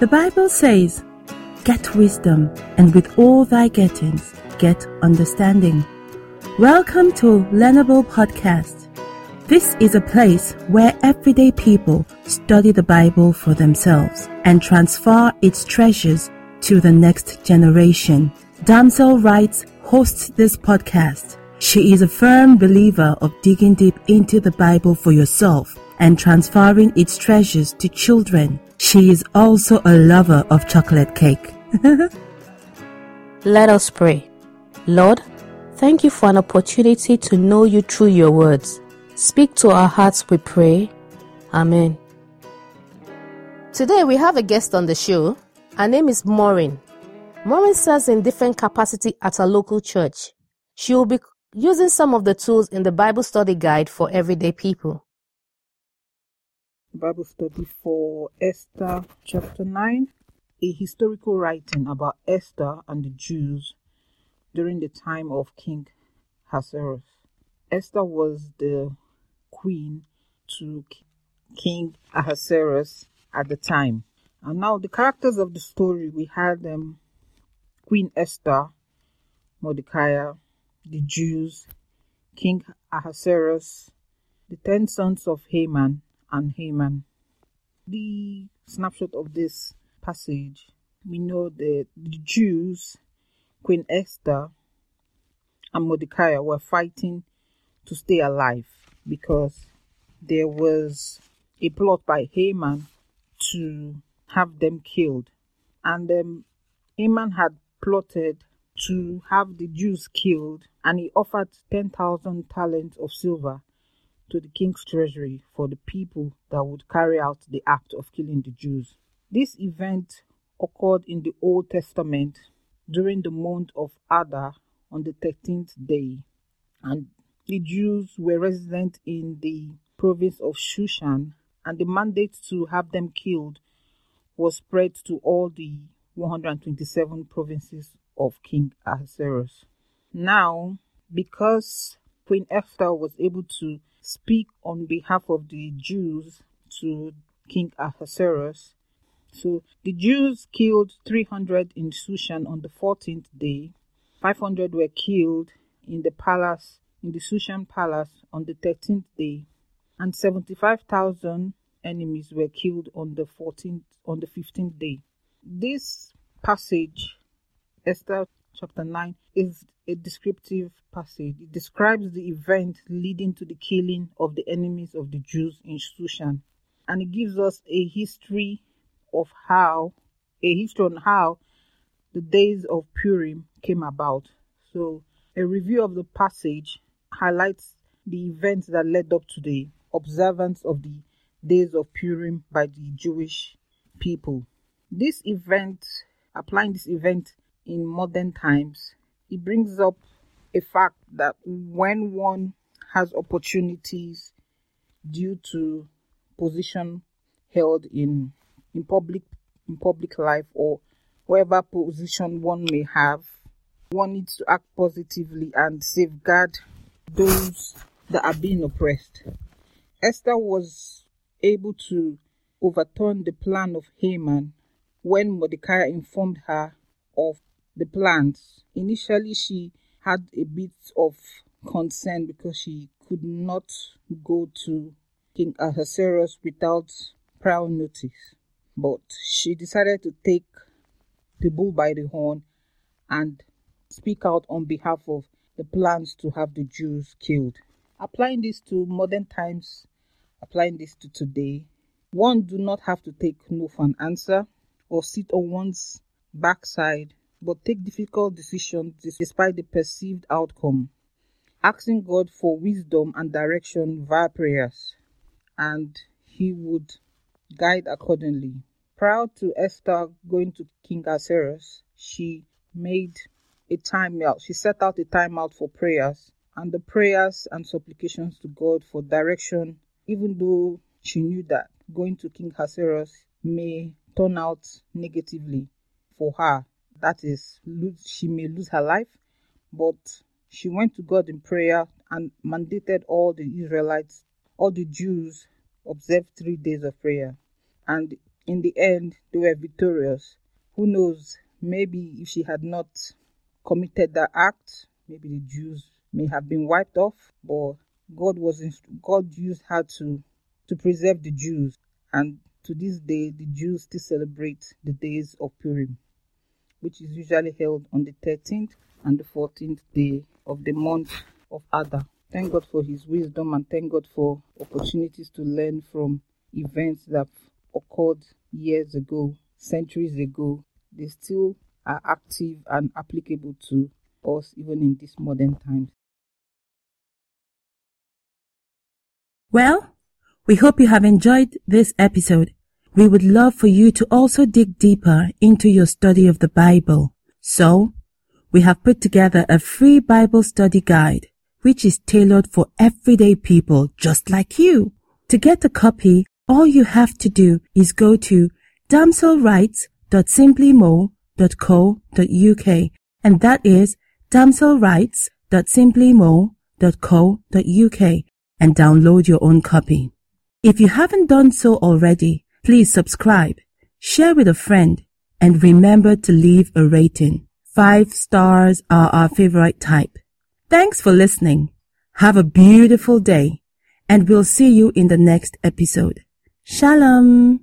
The Bible says, Get wisdom, and with all thy gettings, get understanding. Welcome to Learnable Podcast. This is a place where everyday people study the Bible for themselves and transfer its treasures to the next generation. Damsel Writes hosts this podcast. She is a firm believer of digging deep into the Bible for yourself and transferring its treasures to children. She is also a lover of chocolate cake. Let us pray. Lord, thank you for an opportunity to know you through your words. Speak to our hearts, we pray. Amen. Today we have a guest on the show. Her name is Maureen. Maureen serves in different capacity at a local church. She will be using some of the tools in the Bible study guide for everyday people. Bible study for Esther chapter 9, a historical writing about Esther and the Jews during the time of King Ahasuerus. Esther was the queen to King Ahasuerus at the time. And now the characters of the story we had um, Queen Esther, Mordecai, the Jews, King Ahasuerus, the ten sons of Haman, and Haman. The snapshot of this passage, we know that the Jews, Queen Esther, and Mordecai were fighting to stay alive because there was a plot by Haman to have them killed. And um, Haman had plotted to have the Jews killed and he offered 10,000 talents of silver to the king's treasury for the people that would carry out the act of killing the Jews. This event occurred in the Old Testament during the month of Adar on the 13th day, and the Jews were resident in the province of Shushan, and the mandate to have them killed was spread to all the 127 provinces of King Ahasuerus. Now, because Queen Esther was able to speak on behalf of the Jews to King Ahasuerus, so the Jews killed 300 in Shushan on the 14th day, 500 were killed in the palace, in the Shushan palace on the 13th day, and 75,000 enemies were killed on the 14th, on the 15th day. This passage, Esther chapter 9, is a descriptive passage. It describes the event leading to the killing of the enemies of the Jews in Shushan. And it gives us a history of how, a history on how the days of Purim came about. So, a review of the passage highlights the events that led up to the observance of the days of Purim by the Jewish people. This event, applying this event in modern times, it brings up a fact that when one has opportunities due to position held in in public in public life or whatever position one may have one needs to act positively and safeguard those that are being oppressed. Esther was able to overturn the plan of haman when mordecai informed her of the plans initially she had a bit of concern because she could not go to King Ahasuerus without prior notice. But she decided to take the bull by the horn and speak out on behalf of the plans to have the Jews killed. Applying this to modern times, applying this to today, one do not have to take no for an answer or sit on one's backside but take difficult decisions despite the perceived outcome, asking God for wisdom and direction via prayers, and He would guide accordingly. Prior to Esther going to King Ahasuerus, she made a time out. She set out a time out for prayers, and the prayers and supplications to God for direction, even though she knew that going to King Ahasuerus may turn out negatively for her that is, lose, she may lose her life, but she went to God in prayer and mandated all the Israelites, all the Jews, observe three days of prayer. And in the end, they were victorious. Who knows? Maybe if she had not committed that act, maybe the Jews may have been wiped off. But God was God used her to to preserve the Jews, and to this day, the Jews still celebrate the days of Purim, which is usually held on the 13th and the 14th day of the month of Adar. Thank God for His wisdom and thank God for opportunities to learn from events that occurred years ago, centuries ago. They still are active and applicable to us even in these modern times. Well, we hope you have enjoyed this episode. We would love for you to also dig deeper into your study of the Bible. So, we have put together a free Bible study guide, which is tailored for everyday people just like you. To get a copy, all you have to do is go to damselrights.simplymo.co.uk and that is damselrights.simplymo.co.uk and download your own copy. If you haven't done so already, please subscribe, share with a friend, and remember to leave a rating. Five stars are our favorite type. Thanks for listening. Have a beautiful day, and we'll see you in the next episode. Shalom.